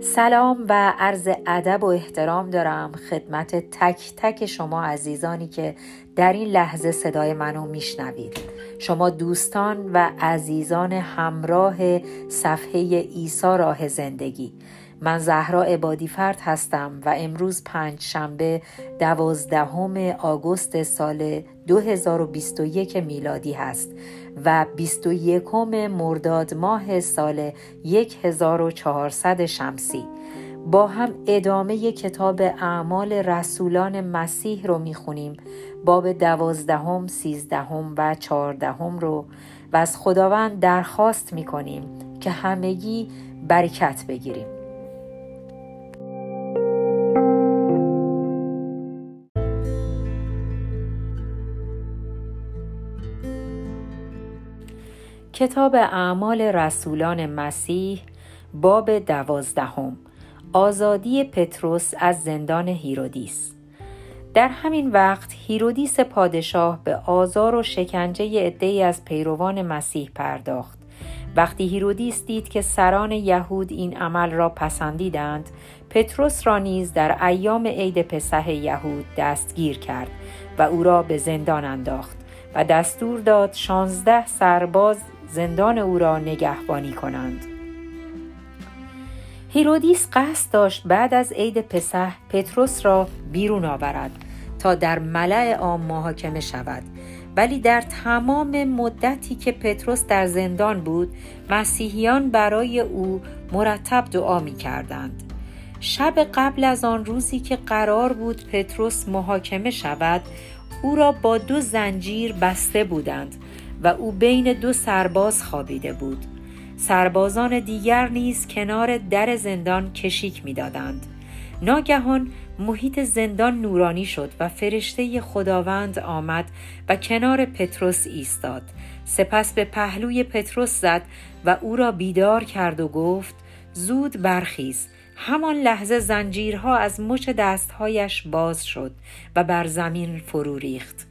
سلام و عرض ادب و احترام دارم خدمت تک تک شما عزیزانی که در این لحظه صدای منو میشنوید. شما دوستان و عزیزان همراه صفحه ایسا راه زندگی. من زهرا عبادی فرد هستم و امروز پنج شنبه دوازدهم آگوست سال 2021 میلادی هست و 21 مرداد ماه سال 1400 شمسی. با هم ادامه کتاب اعمال رسولان مسیح رو می‌خونیم. باب دوازدهم، سیزدهم و چهاردهم رو و از خداوند درخواست می‌کنیم که همگی برکت بگیریم. کتاب اعمال رسولان مسیح باب دوازدهم آزادی پتروس از زندان هیرودیس. در همین وقت هیرودیس پادشاه به آزار و شکنجه عده‌ای از پیروان مسیح پرداخت. وقتی هیرودیس دید که سران یهود این عمل را پسندیدند پتروس را نیز در ایام عید پسح یهود دستگیر کرد و او را به زندان انداخت و دستور داد شانزده سرباز زندان او را نگهبانی کنند. هیرودیس قصد داشت بعد از عید پسح پتروس را بیرون آورد تا در ملع عام محاکمه شود. ولی در تمام مدتی که پتروس در زندان بود مسیحیان برای او مرتب دعا می کردند. شب قبل از آن روزی که قرار بود پتروس محاکمه شود او را با دو زنجیر بسته بودند. و او بین دو سرباز خوابیده بود. سربازان دیگر نیز کنار در زندان کشیک می‌دادند. ناگهان محیط زندان نورانی شد و فرشته خداوند آمد و کنار پتروس ایستاد. سپس به پهلوی پتروس زد و او را بیدار کرد و گفت زود برخیز. همان لحظه زنجیرها از مچ دستهایش باز شد و بر زمین فرو ریخت.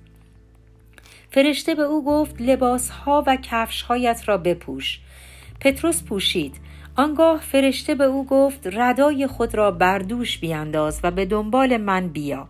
فرشته به او گفت لباسها و کفشهایت را بپوش. پتروس پوشید. آنگاه فرشته به او گفت ردای خود را بر دوش بیانداز و به دنبال من بیا.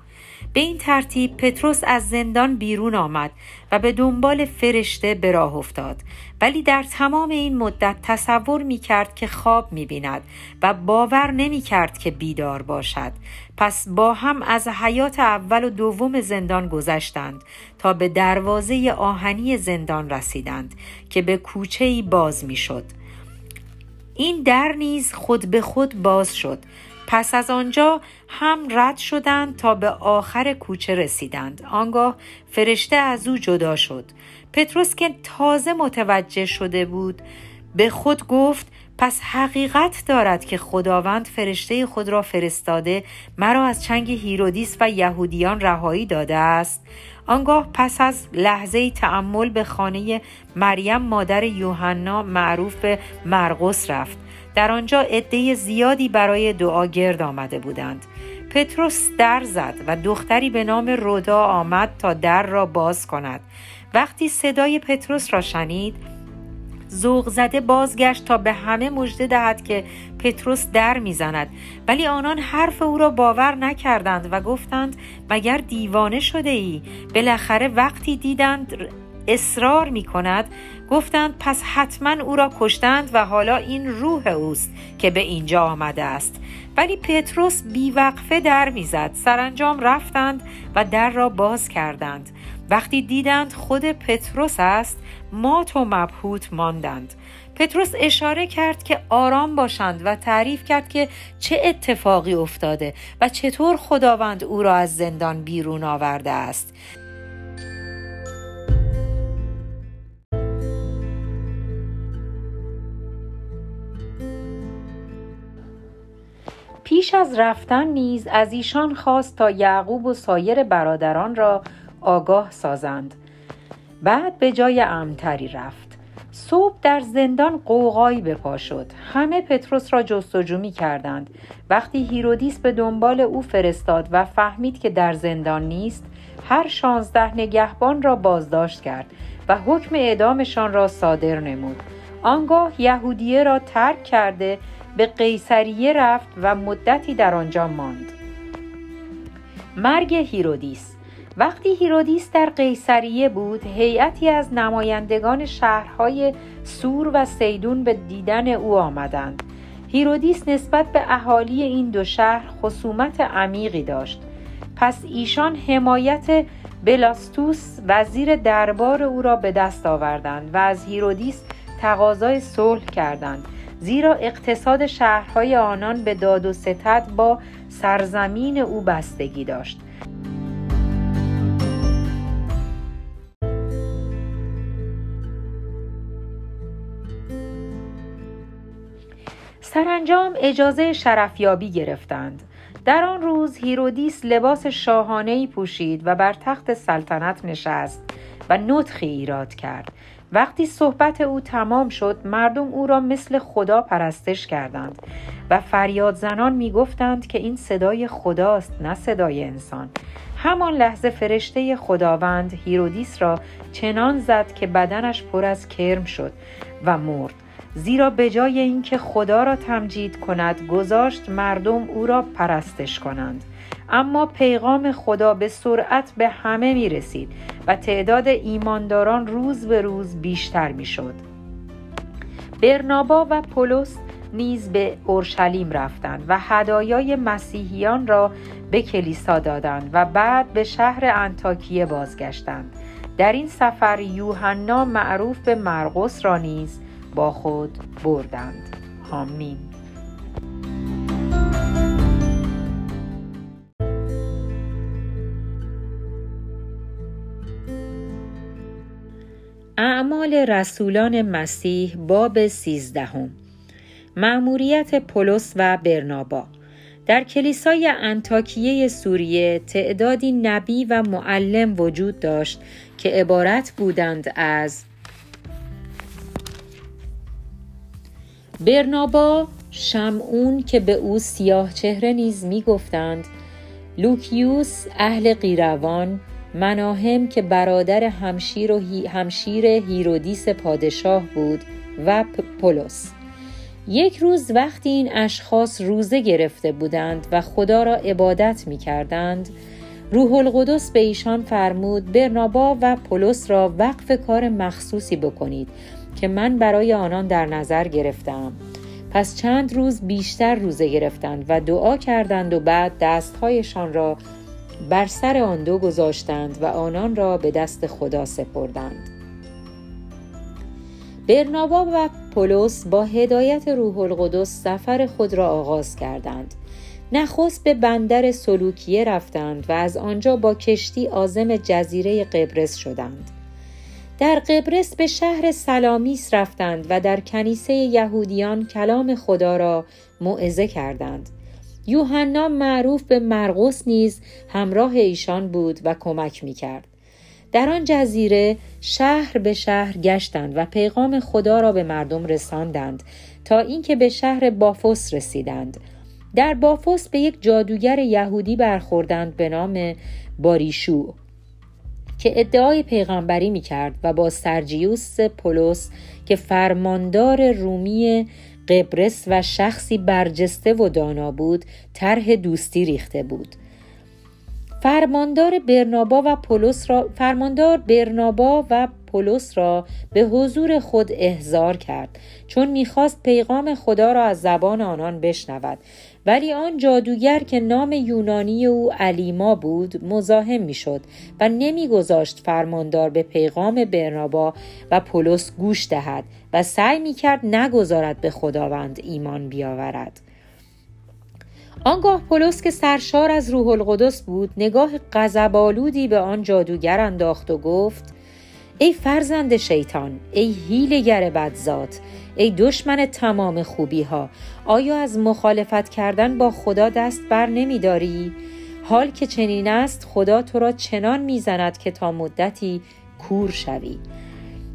به این ترتیب پتروس از زندان بیرون آمد و به دنبال فرشته به راه افتاد. ولی در تمام این مدت تصور می کرد که خواب می بیند و باور نمی کرد که بیدار باشد. پس با هم از حیات اول و دوم زندان گذشتند تا به دروازه آهنی زندان رسیدند که به کوچه باز می شد این در نیز خود به خود باز شد. پس از آنجا هم رد شدند تا به آخر کوچه رسیدند. آنگاه فرشته از او جدا شد. پتروس که تازه متوجه شده بود به خود گفت پس حقیقت دارد که خداوند فرشته خود را فرستاده مرا از چنگ هیرودیس و یهودیان رهایی داده است. آنگاه پس از لحظه تعمل به خانه مریم مادر یوحنا معروف به مرقس رفت. در آنجا عده زیادی برای دعا گرد آمده بودند. پتروس در زد و دختری به نام رودا آمد تا در را باز کند. وقتی صدای پتروس را شنید زوغ زده بازگشت تا به همه مژده دهد که پتروس در می‌زند. ولی آنان حرف او را باور نکردند و گفتند مگر دیوانه شده ای بالاخره وقتی دیدند اصرار می کند گفتند پس حتما او را کشتند و حالا این روح اوست که به اینجا آمده است. ولی پتروس بیوقفه در می‌زد. سرانجام رفتند و در را باز کردند. وقتی دیدند خود پتروس است مات و مبهوت ماندند. پتروس اشاره کرد که آرام باشند و تعریف کرد که چه اتفاقی افتاده و چطور خداوند او را از زندان بیرون آورده است. پیش از رفتن نیز از ایشان خواست تا یعقوب و سایر برادران را آگاه سازند. بعد به جای امتری رفت. صبح در زندان قوقایی به پا شد. همه پتروس را جستجو می کردند. وقتی هیرودیس به دنبال او فرستاد و فهمید که در زندان نیست هر شانزده نگهبان را بازداشت کرد و حکم اعدامشان را صادر نمود. آنگاه یهودیه را ترک کرده به قیصریه رفت و مدتی در آنجا ماند. مرگ هیرودیس. وقتی هیرودیس در قیصریه بود هیئتی از نمایندگان شهرهای سور و سیدون به دیدن او آمدند. هیرودیس نسبت به اهالی این دو شهر خصومت عمیقی داشت. پس ایشان حمایت بلاستوس وزیر دربار او را به دست آوردند و از هیرودیس تقاضای صلح کردند. زیرا اقتصاد شهرهای آنان به داد و ستد با سرزمین او بستگی داشت. سرانجام اجازه شرفیابی گرفتند. در آن روز هیرودیس لباس شاهانه پوشید و بر تخت سلطنت نشست و نطخی ایراد کرد. وقتی صحبت او تمام شد مردم او را مثل خدا پرستش کردند و فریاد زنان می گفتند که این صدای خداست نه صدای انسان. همان لحظه فرشته خداوند هیرودیس را چنان زد که بدنش پر از کرم شد و مرد. زیرا به جای اینکه خدا را تمجید کند گذاشت مردم او را پرستش کنند. اما پیغام خدا به سرعت به همه می رسید و تعداد ایمانداران روز به روز بیشتر می شد. برنابا و پولس نیز به اورشلیم رفتند و هدایای مسیحیان را به کلیسا دادند و بعد به شهر انتاکیه بازگشتند. در این سفر یوحنا معروف به مرقس را نیز با خود بردند. آمین. اعمال رسولان مسیح باب سیزدهم. معموریت پولس و برنابا. در کلیسای انتاکیه سوریه تعدادی نبی و معلم وجود داشت که عبارت بودند از برنابا شمعون که به او سیاه چهره نیز می گفتند لوکیوس اهل قیروان مناهم که برادر همشیر، و همشیر هیرودیس پادشاه بود و پولس. یک روز وقتی این اشخاص روزه گرفته بودند و خدا را عبادت می کردند روح القدس به ایشان فرمود برنابا و پولس را وقف کار مخصوصی بکنید که من برای آنان در نظر گرفتم پس چند روز بیشتر روزه گرفتند و دعا کردند و بعد دستهایشان را بر سر آن دو گذاشتند و آنان را به دست خدا سپردند. برنابا و پولس با هدایت روح القدس سفر خود را آغاز کردند. نخست به بندر سلوکیه رفتند و از آنجا با کشتی آزم جزیره قبرس شدند. در قبرس به شهر سلامیس رفتند و در کنیسه یهودیان کلام خدا را موعظه کردند. یوحنا معروف به مرقس نیز همراه ایشان بود و کمک می کرد. در آن جزیره شهر به شهر گشتند و پیغام خدا را به مردم رساندند تا اینکه به شهر بافوس رسیدند در بافوس به یک جادوگر یهودی برخوردند به نام باریشو که ادعای پیغمبری می کرد و با سرجیوس پولس که فرماندار رومی قبرس و شخصی برجسته و دانا بود طرح دوستی ریخته بود. فرماندار برنابا و پولس را فرماندار برنابا و پولس را به حضور خود احضار کرد چون می‌خواست پیغام خدا را از زبان آنان بشنود. ولی آن جادوگر که نام یونانی او علیما بود مزاحم می‌شد و نمیگذاشت فرماندار به پیغام برنابا و پولس گوش دهد و سعی می‌کرد نگذارد به خداوند ایمان بیاورد. آنگاه پولس که سرشار از روح القدس بود نگاه غضبآلودی به آن جادوگر انداخت و گفت ای فرزند شیطان ای هیلگر بدذات ای دشمن تمام خوبی ها آیا از مخالفت کردن با خدا دست بر نمی حال که چنین است خدا تو را چنان می‌زند که تا مدتی کور شوی.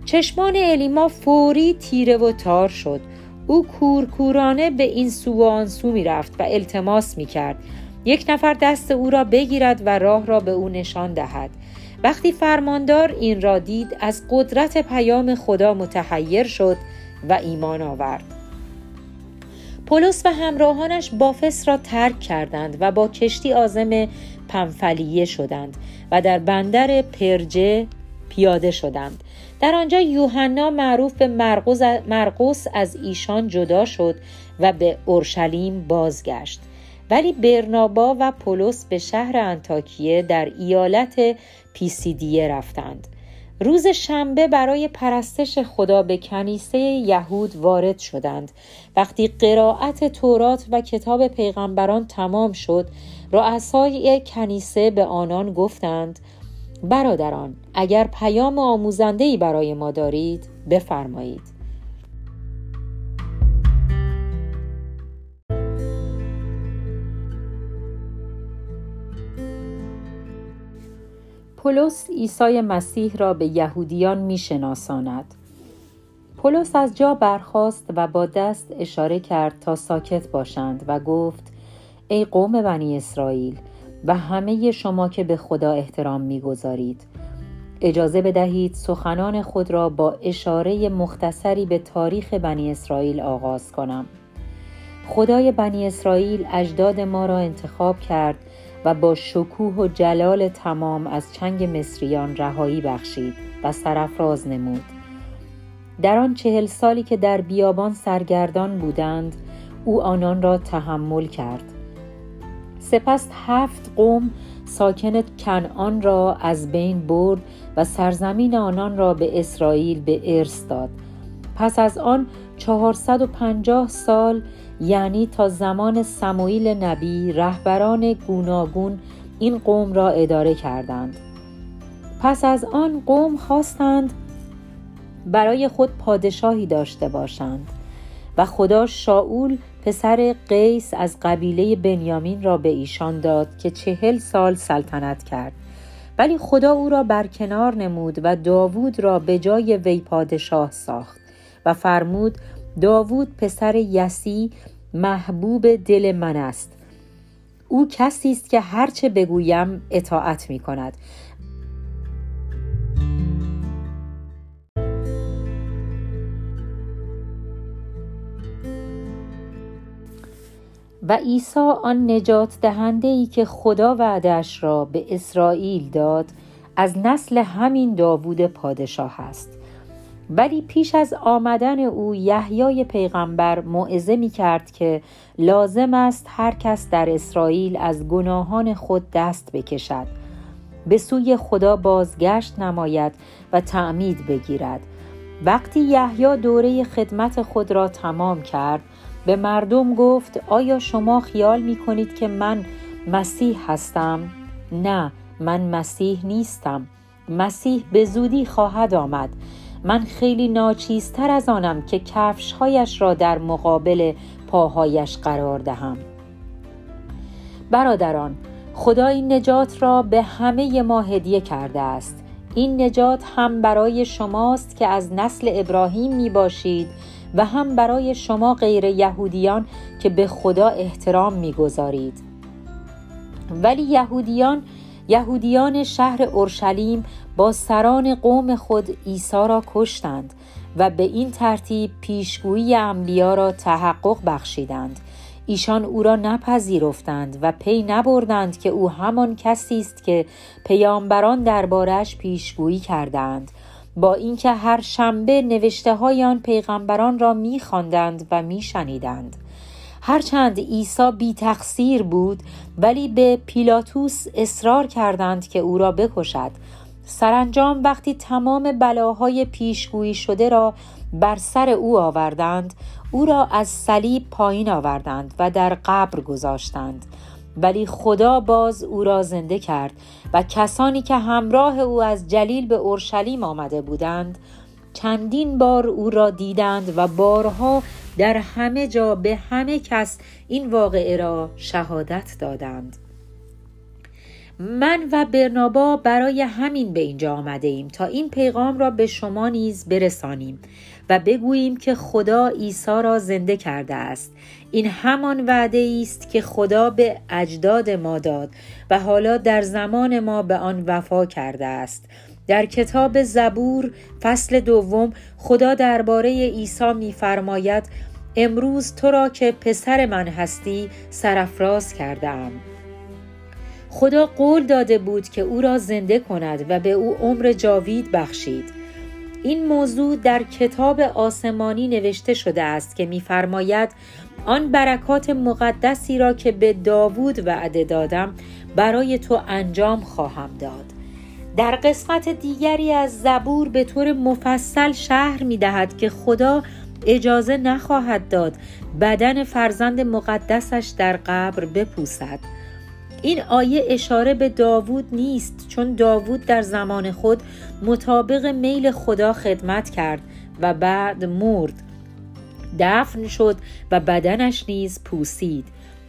چشمان الیما فوری تیره و تار شد. او کورکورانه به این سو و آن سو می رفت و التماس می کرد یک نفر دست او را بگیرد و راه را به او نشان دهد. وقتی فرماندار این را دید از قدرت پیام خدا متحیر شد. و ایمان آورد. پولس و همراهانش بافس را ترک کردند و با کشتی آزم پنفلیه شدند و در بندر پرجه پیاده شدند. در آنجا یوحنا معروف به مرقس از ایشان جدا شد و به اورشلیم بازگشت. ولی برنابا و پولس به شهر انتاکیه در ایالت پیسیدیه رفتند. روز شنبه برای پرستش خدا به کنیسه یهود وارد شدند. وقتی قرائت تورات و کتاب پیغمبران تمام شد رؤسای کنیسه به آنان گفتند برادران اگر پیام آموزنده برای ما دارید بفرمایید. پولس عیسی مسیح را به یهودیان میشناساند. پولس از جا برخاست و با دست اشاره کرد تا ساکت باشند و گفت ای قوم بنی اسرائیل و همه شما که به خدا احترام می‌گذارید اجازه بدهید سخنان خود را با اشاره مختصری به تاریخ بنی اسرائیل آغاز کنم. خدای بنی اسرائیل اجداد ما را انتخاب کرد و با شکوه و جلال تمام از چنگ مصریان رهایی بخشید و سرفراز نمود. در آن چهل سالی که در بیابان سرگردان بودند او آنان را تحمل کرد. سپس هفت قوم ساکن کنعان را از بین برد و سرزمین آنان را به اسرائیل به ارث داد. پس از آن 450 سال یعنی تا زمان سموئیل نبی رهبران گوناگون این قوم را اداره کردند. پس از آن قوم خواستند برای خود پادشاهی داشته باشند و خدا شاول پسر قیس از قبیله بنیامین را به ایشان داد که چهل سال سلطنت کرد. ولی خدا او را برکنار نمود و داوود را به جای وی پادشاه ساخت و فرمود داوود پسر یسی محبوب دل من است. او کسی است که هرچه بگویم اطاعت می کند. و عیسی آن نجات دهنده ای که خدا وعدش را به اسرائیل داد از نسل همین داوود پادشاه است. ولی پیش از آمدن او یحیای پیغمبر موعظه می کرد که لازم است هر کس در اسرائیل از گناهان خود دست بکشد. به سوی خدا بازگشت نماید و تعمید بگیرد. وقتی یحیی دوره خدمت خود را تمام کرد به مردم گفت آیا شما خیال می کنید که من مسیح هستم؟ نه من مسیح نیستم. مسیح به زودی خواهد آمد. من خیلی ناچیزتر از آنم که کفشهایش را در مقابل پاهایش قرار دهم. برادران خدا این نجات را به همه ما هدیه کرده است. این نجات هم برای شماست که از نسل ابراهیم می باشید و هم برای شما غیر یهودیان که به خدا احترام می‌گذارید. ولی یهودیان یهودیان شهر اورشلیم با سران قوم خود عیسی را کشتند و به این ترتیب پیشگویی انبیا را تحقق بخشیدند. ایشان او را نپذیرفتند و پی نبردند که او همان کسی است که پیامبران دربارش پیشگویی کردند با اینکه هر شنبه نوشته های آن پیغمبران را میخواندند و میشنیدند. هرچند عیسی بی تقصیر بود ولی به پیلاتوس اصرار کردند که او را بکشد. سرانجام وقتی تمام بلاهای پیشگویی شده را بر سر او آوردند او را از صلیب پایین آوردند و در قبر گذاشتند. ولی خدا باز او را زنده کرد و کسانی که همراه او از جلیل به اورشلیم آمده بودند چندین بار او را دیدند و بارها در همه جا به همه کس این واقعه را شهادت دادند. من و برنابا برای همین به اینجا آمده ایم تا این پیغام را به شما نیز برسانیم و بگوییم که خدا عیسی را زنده کرده است. این همان وعده است که خدا به اجداد ما داد و حالا در زمان ما به آن وفا کرده است. در کتاب زبور فصل دوم خدا درباره عیسی میفرماید امروز تو را که پسر من هستی سرفراز کردم خدا قول داده بود که او را زنده کند و به او عمر جاوید بخشید. این موضوع در کتاب آسمانی نوشته شده است که میفرماید آن برکات مقدسی را که به داوود وعده دادم برای تو انجام خواهم داد. در قسمت دیگری از زبور به طور مفصل شهر می دهد که خدا اجازه نخواهد داد بدن فرزند مقدسش در قبر بپوسد. این آیه اشاره به داوود نیست چون داوود در زمان خود مطابق میل خدا خدمت کرد و بعد مرد. دفن شد و بدنش نیز پوسید.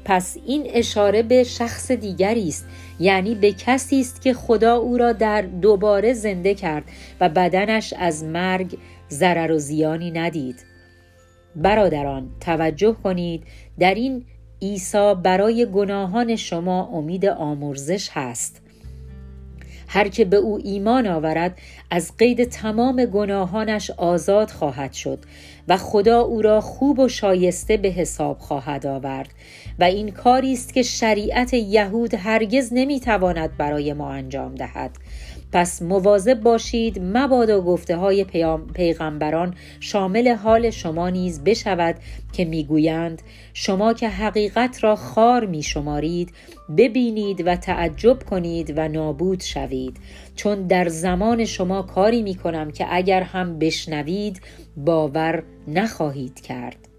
پس این اشاره به شخص دیگری است یعنی به کسی است که خدا او را در دوباره زنده کرد و بدنش از مرگ ضرر و زیانی ندید. برادران توجه کنید در این عیسی برای گناهان شما امید آمرزش هست. هر که به او ایمان آورد از قید تمام گناهانش آزاد خواهد شد و خدا او را خوب و شایسته به حساب خواهد آورد و این کاری است که شریعت یهود هرگز نمی‌تواند برای ما انجام دهد. پس مواظب باشید مبادا گفته های پیغمبران شامل حال شما نیز بشود که می‌گویند شما که حقیقت را خار می شمارید ببینید و تعجب کنید و نابود شوید. چون در زمان شما کاری می کنم که اگر هم بشنوید باور نخواهید کرد.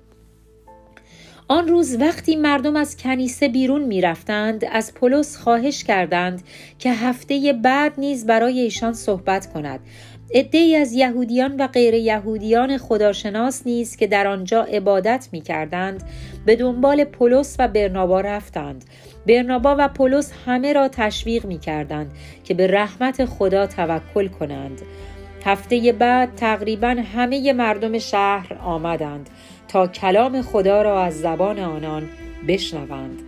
آن روز وقتی مردم از کنیسه بیرون می رفتند از پولس خواهش کردند که هفته بعد نیز برای ایشان صحبت کند. عدهای از یهودیان و غیر یهودیان خداشناس نیز که در آنجا عبادت می کردند به دنبال پولس و برنابا رفتند. برنابا و پولس همه را تشویق می کردند که به رحمت خدا توکل کنند. هفته بعد تقریبا همه مردم شهر آمدند. تا کلام خدا را از زبان آنان بشنوند.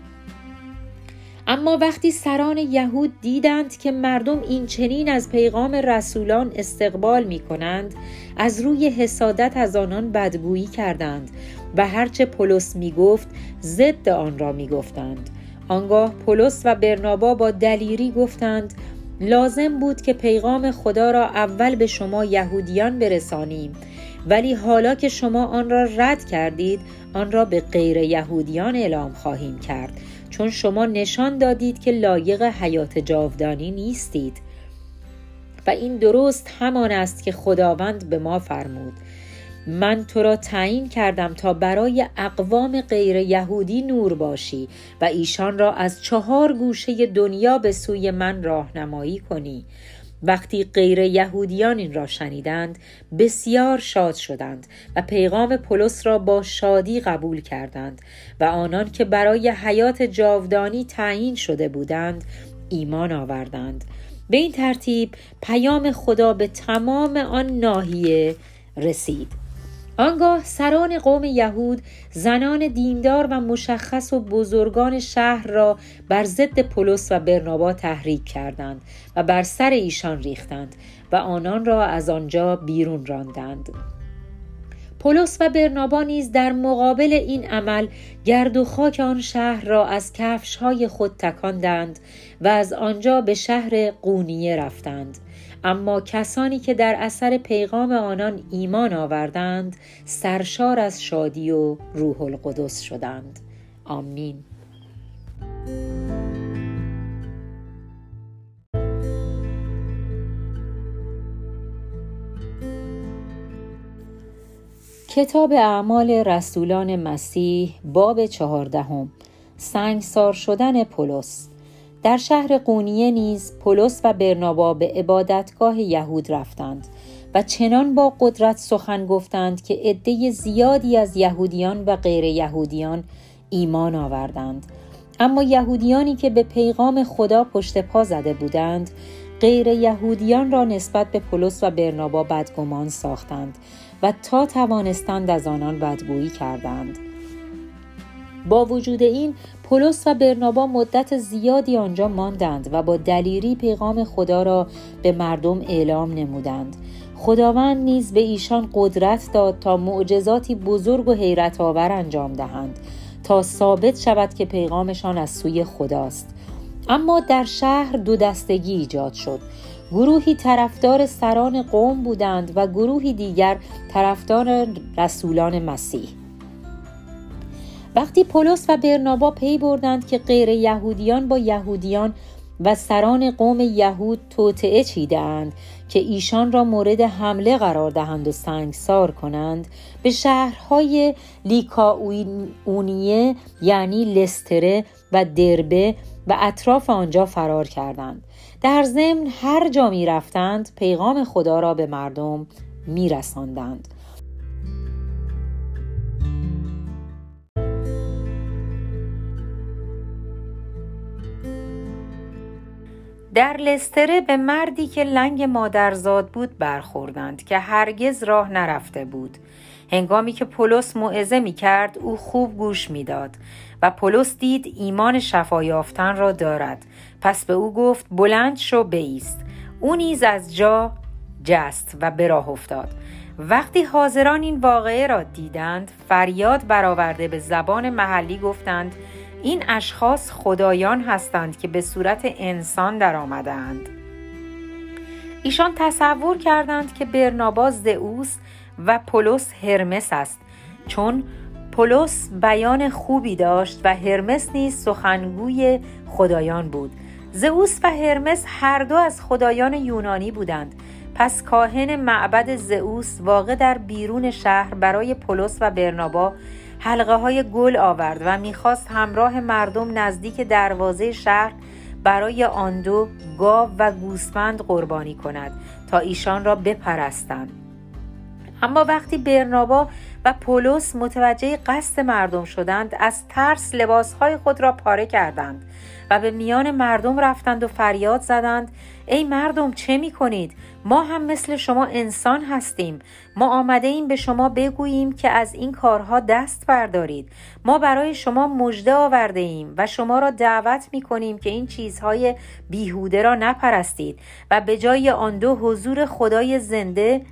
اما وقتی سران یهود دیدند که مردم این چنین از پیغام رسولان استقبال می کنند از روی حسادت از آنان بدگویی کردند و هرچه پولس می گفت ضد آن را می گفتند آنگاه پولس و برنابا با دلیری گفتند لازم بود که پیغام خدا را اول به شما یهودیان برسانیم. ولی حالا که شما آن را رد کردید آن را به غیر یهودیان اعلام خواهیم کرد. چون شما نشان دادید که لایق حیات جاودانی نیستید. و این درست همان است که خداوند به ما فرمود. من تو را تعیین کردم تا برای اقوام غیر یهودی نور باشی و ایشان را از چهار گوشه دنیا به سوی من راهنمایی کنی. وقتی غیر یهودیان این را شنیدند بسیار شاد شدند و پیغام پولس را با شادی قبول کردند و آنان که برای حیات جاودانی تعیین شده بودند ایمان آوردند. به این ترتیب پیام خدا به تمام آن ناحیه رسید. آنگاه سران قوم یهود زنان دیندار و مشخص و بزرگان شهر را بر ضد پولس و برنابا تحریک کردند و بر سر ایشان ریختند و آنان را از آنجا بیرون راندند. پولس و برنابا نیز در مقابل این عمل گرد و خاک آن شهر را از کفشهای خود تکاندند و از آنجا به شهر قونیه رفتند. اما کسانی که در اثر پیغام آنان ایمان آوردند سرشار از شادی و روح القدس شدند. آمین. کتاب اعمال رسولان مسیح باب چهاردهم. سنگسار شدن پولس. در شهر قونیه نیز پولس و برنابا به عبادتگاه یهود رفتند و چنان با قدرت سخن گفتند که عده زیادی از یهودیان و غیر یهودیان ایمان آوردند. اما یهودیانی که به پیغام خدا پشت پا زده بودند غیر یهودیان را نسبت به پولس و برنابا بدگمان ساختند و تا توانستند از آنان بدگویی کردند. با وجود این پولس و برنابا مدت زیادی آنجا ماندند و با دلیری پیغام خدا را به مردم اعلام نمودند. خداوند نیز به ایشان قدرت داد تا معجزاتی بزرگ و حیرت آور انجام دهند تا ثابت شود که پیغامشان از سوی خداست. اما در شهر دو دستگی ایجاد شد. گروهی طرفدار سران قوم بودند و گروهی دیگر طرفدار رسولان مسیح. وقتی پولس و برنابا پی بردند که غیر یهودیان با یهودیان و سران قوم یهود توطعه چیدهاند که ایشان را مورد حمله قرار دهند و سنگسار کنند به شهرهای لیکاونیه یعنی لستره و دربه و اطراف آنجا فرار کردند در ضمن هر جا می رفتند پیغام خدا را به مردم می رساندند. در لستره به مردی که لنگ مادرزاد بود برخوردند که هرگز راه نرفته بود. هنگامی که پولس موعظه می کرد او خوب گوش می‌داد و پولس دید ایمان شفایافتن را دارد. پس به او گفت بلند شو بیست. او نیز از جا جست و به راه افتاد. وقتی حاضران این واقعه را دیدند فریاد برآورده به زبان محلی گفتند این اشخاص خدایان هستند که به صورت انسان در آمدند. ایشان تصور کردند که برنابا زئوس و پولس هرمس است چون پولس بیان خوبی داشت و هرمس نیز سخنگوی خدایان بود زئوس و هرمس هر دو از خدایان یونانی بودند پس کاهن معبد زئوس واقع در بیرون شهر برای پولس و برنابا حلقه های گل آورد و می‌خواست همراه مردم نزدیک دروازه شهر برای آن دو گاو و گوسفند قربانی کند تا ایشان را بپرستند. اما وقتی برنابا و پولس متوجه قصد مردم شدند از ترس لباسهای خود را پاره کردند و به میان مردم رفتند و فریاد زدند ای مردم چه می کنید؟ ما هم مثل شما انسان هستیم ما آمده ایم به شما بگوییم که از این کارها دست بردارید ما برای شما مژده آورده ایم و شما را دعوت می کنیم که این چیزهای بیهوده را نپرستید و به جای آن دو حضور خدای زنده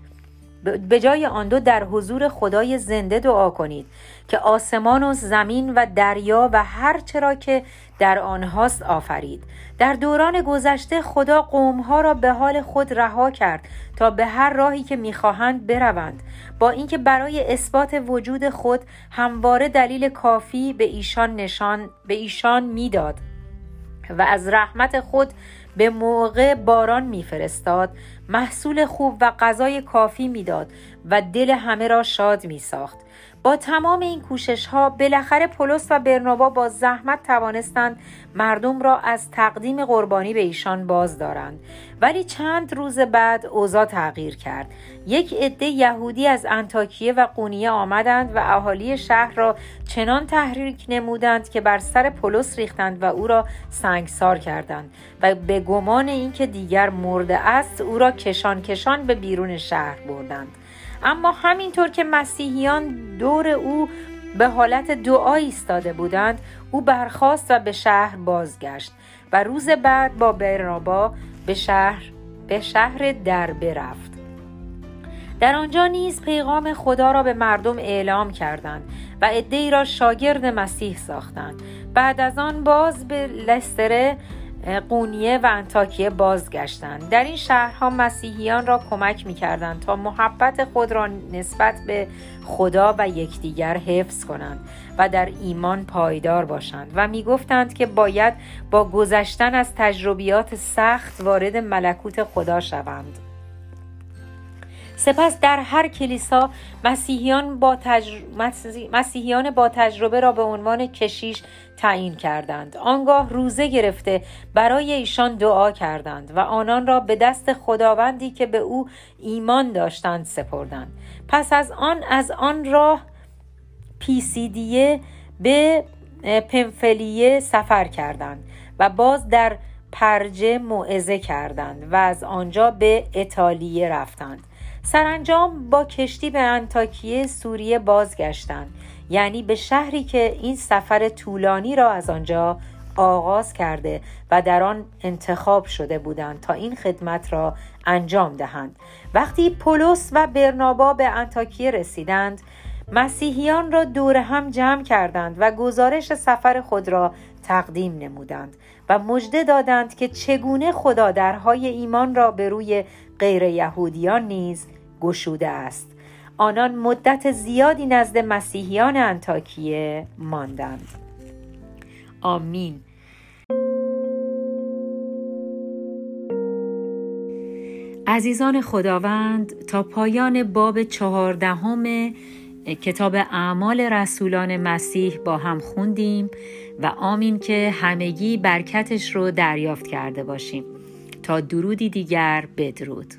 به جای آن دو در حضور خدای زنده دعا کنید که آسمان و زمین و دریا و هر چرا که در آنهاست آفرید. در دوران گذشته خدا قومها را به حال خود رها کرد تا به هر راهی که می‌خواهند بروند. با اینکه برای اثبات وجود خود همواره دلیل کافی به ایشان نشان به ایشان می‌داد و از رحمت خود به موقع باران میفرستاد محصول خوب و غذای کافی می‌داد و دل همه را شاد می ساخت. با تمام این کوشش ها بالاخره پولس و برنابا با زحمت توانستند مردم را از تقدیم قربانی به ایشان باز دارند. ولی چند روز بعد اوضاع تغییر کرد. یک عده یهودی از انتاکیه و قونیه آمدند و اهالی شهر را چنان تحریک نمودند که بر سر پولس ریختند و او را سنگسار کردند و به گمان اینکه دیگر مرده است او را کشان کشان به بیرون شهر بردند. اما همینطور که مسیحیان دور او به حالت دعا ایستاده بودند او برخاست و به شهر بازگشت و روز بعد با برنابا به شهر به شهر دربه رفت در آنجا نیز پیغام خدا را به مردم اعلام کردند و عدهای را شاگرد مسیح ساختند. بعد از آن باز به لستره قونیه و انتاکیه بازگشتند. در این شهرها مسیحیان را کمک می کردند تا محبت خود را نسبت به خدا و یکدیگر حفظ کنند و در ایمان پایدار باشند و می گفتند که باید با گذشتن از تجربیات سخت وارد ملکوت خدا شوند. سپس در هر کلیسا مسیحیان با, مسیحیان با تجربه را به عنوان کشیش تعیین کردند. آنگاه روزه گرفته برای ایشان دعا کردند و آنان را به دست خداوندی که به او ایمان داشتند سپردند. پس از آن از آن راه پیسیدیه به پنفلیه سفر کردند و باز در پرجه موعظه کردند و از آنجا به ایتالیه رفتند. سرانجام با کشتی به انتاکیه سوریه بازگشتند. یعنی به شهری که این سفر طولانی را از آنجا آغاز کرده و در آن انتخاب شده بودند تا این خدمت را انجام دهند. وقتی پولس و برنابا به انتاکیه رسیدند مسیحیان را دور هم جمع کردند و گزارش سفر خود را تقدیم نمودند و مژده دادند که چگونه خدا درهای ایمان را به روی غیر یهودیان نیز گشوده است. آنان مدت زیادی نزد مسیحیان انتاکیه ماندند. آمین. عزیزان خداوند تا پایان باب چهاردهم کتاب اعمال رسولان مسیح با هم خوندیم و آمین که همگی برکتش رو دریافت کرده باشیم. تا درودی دیگر بدرود.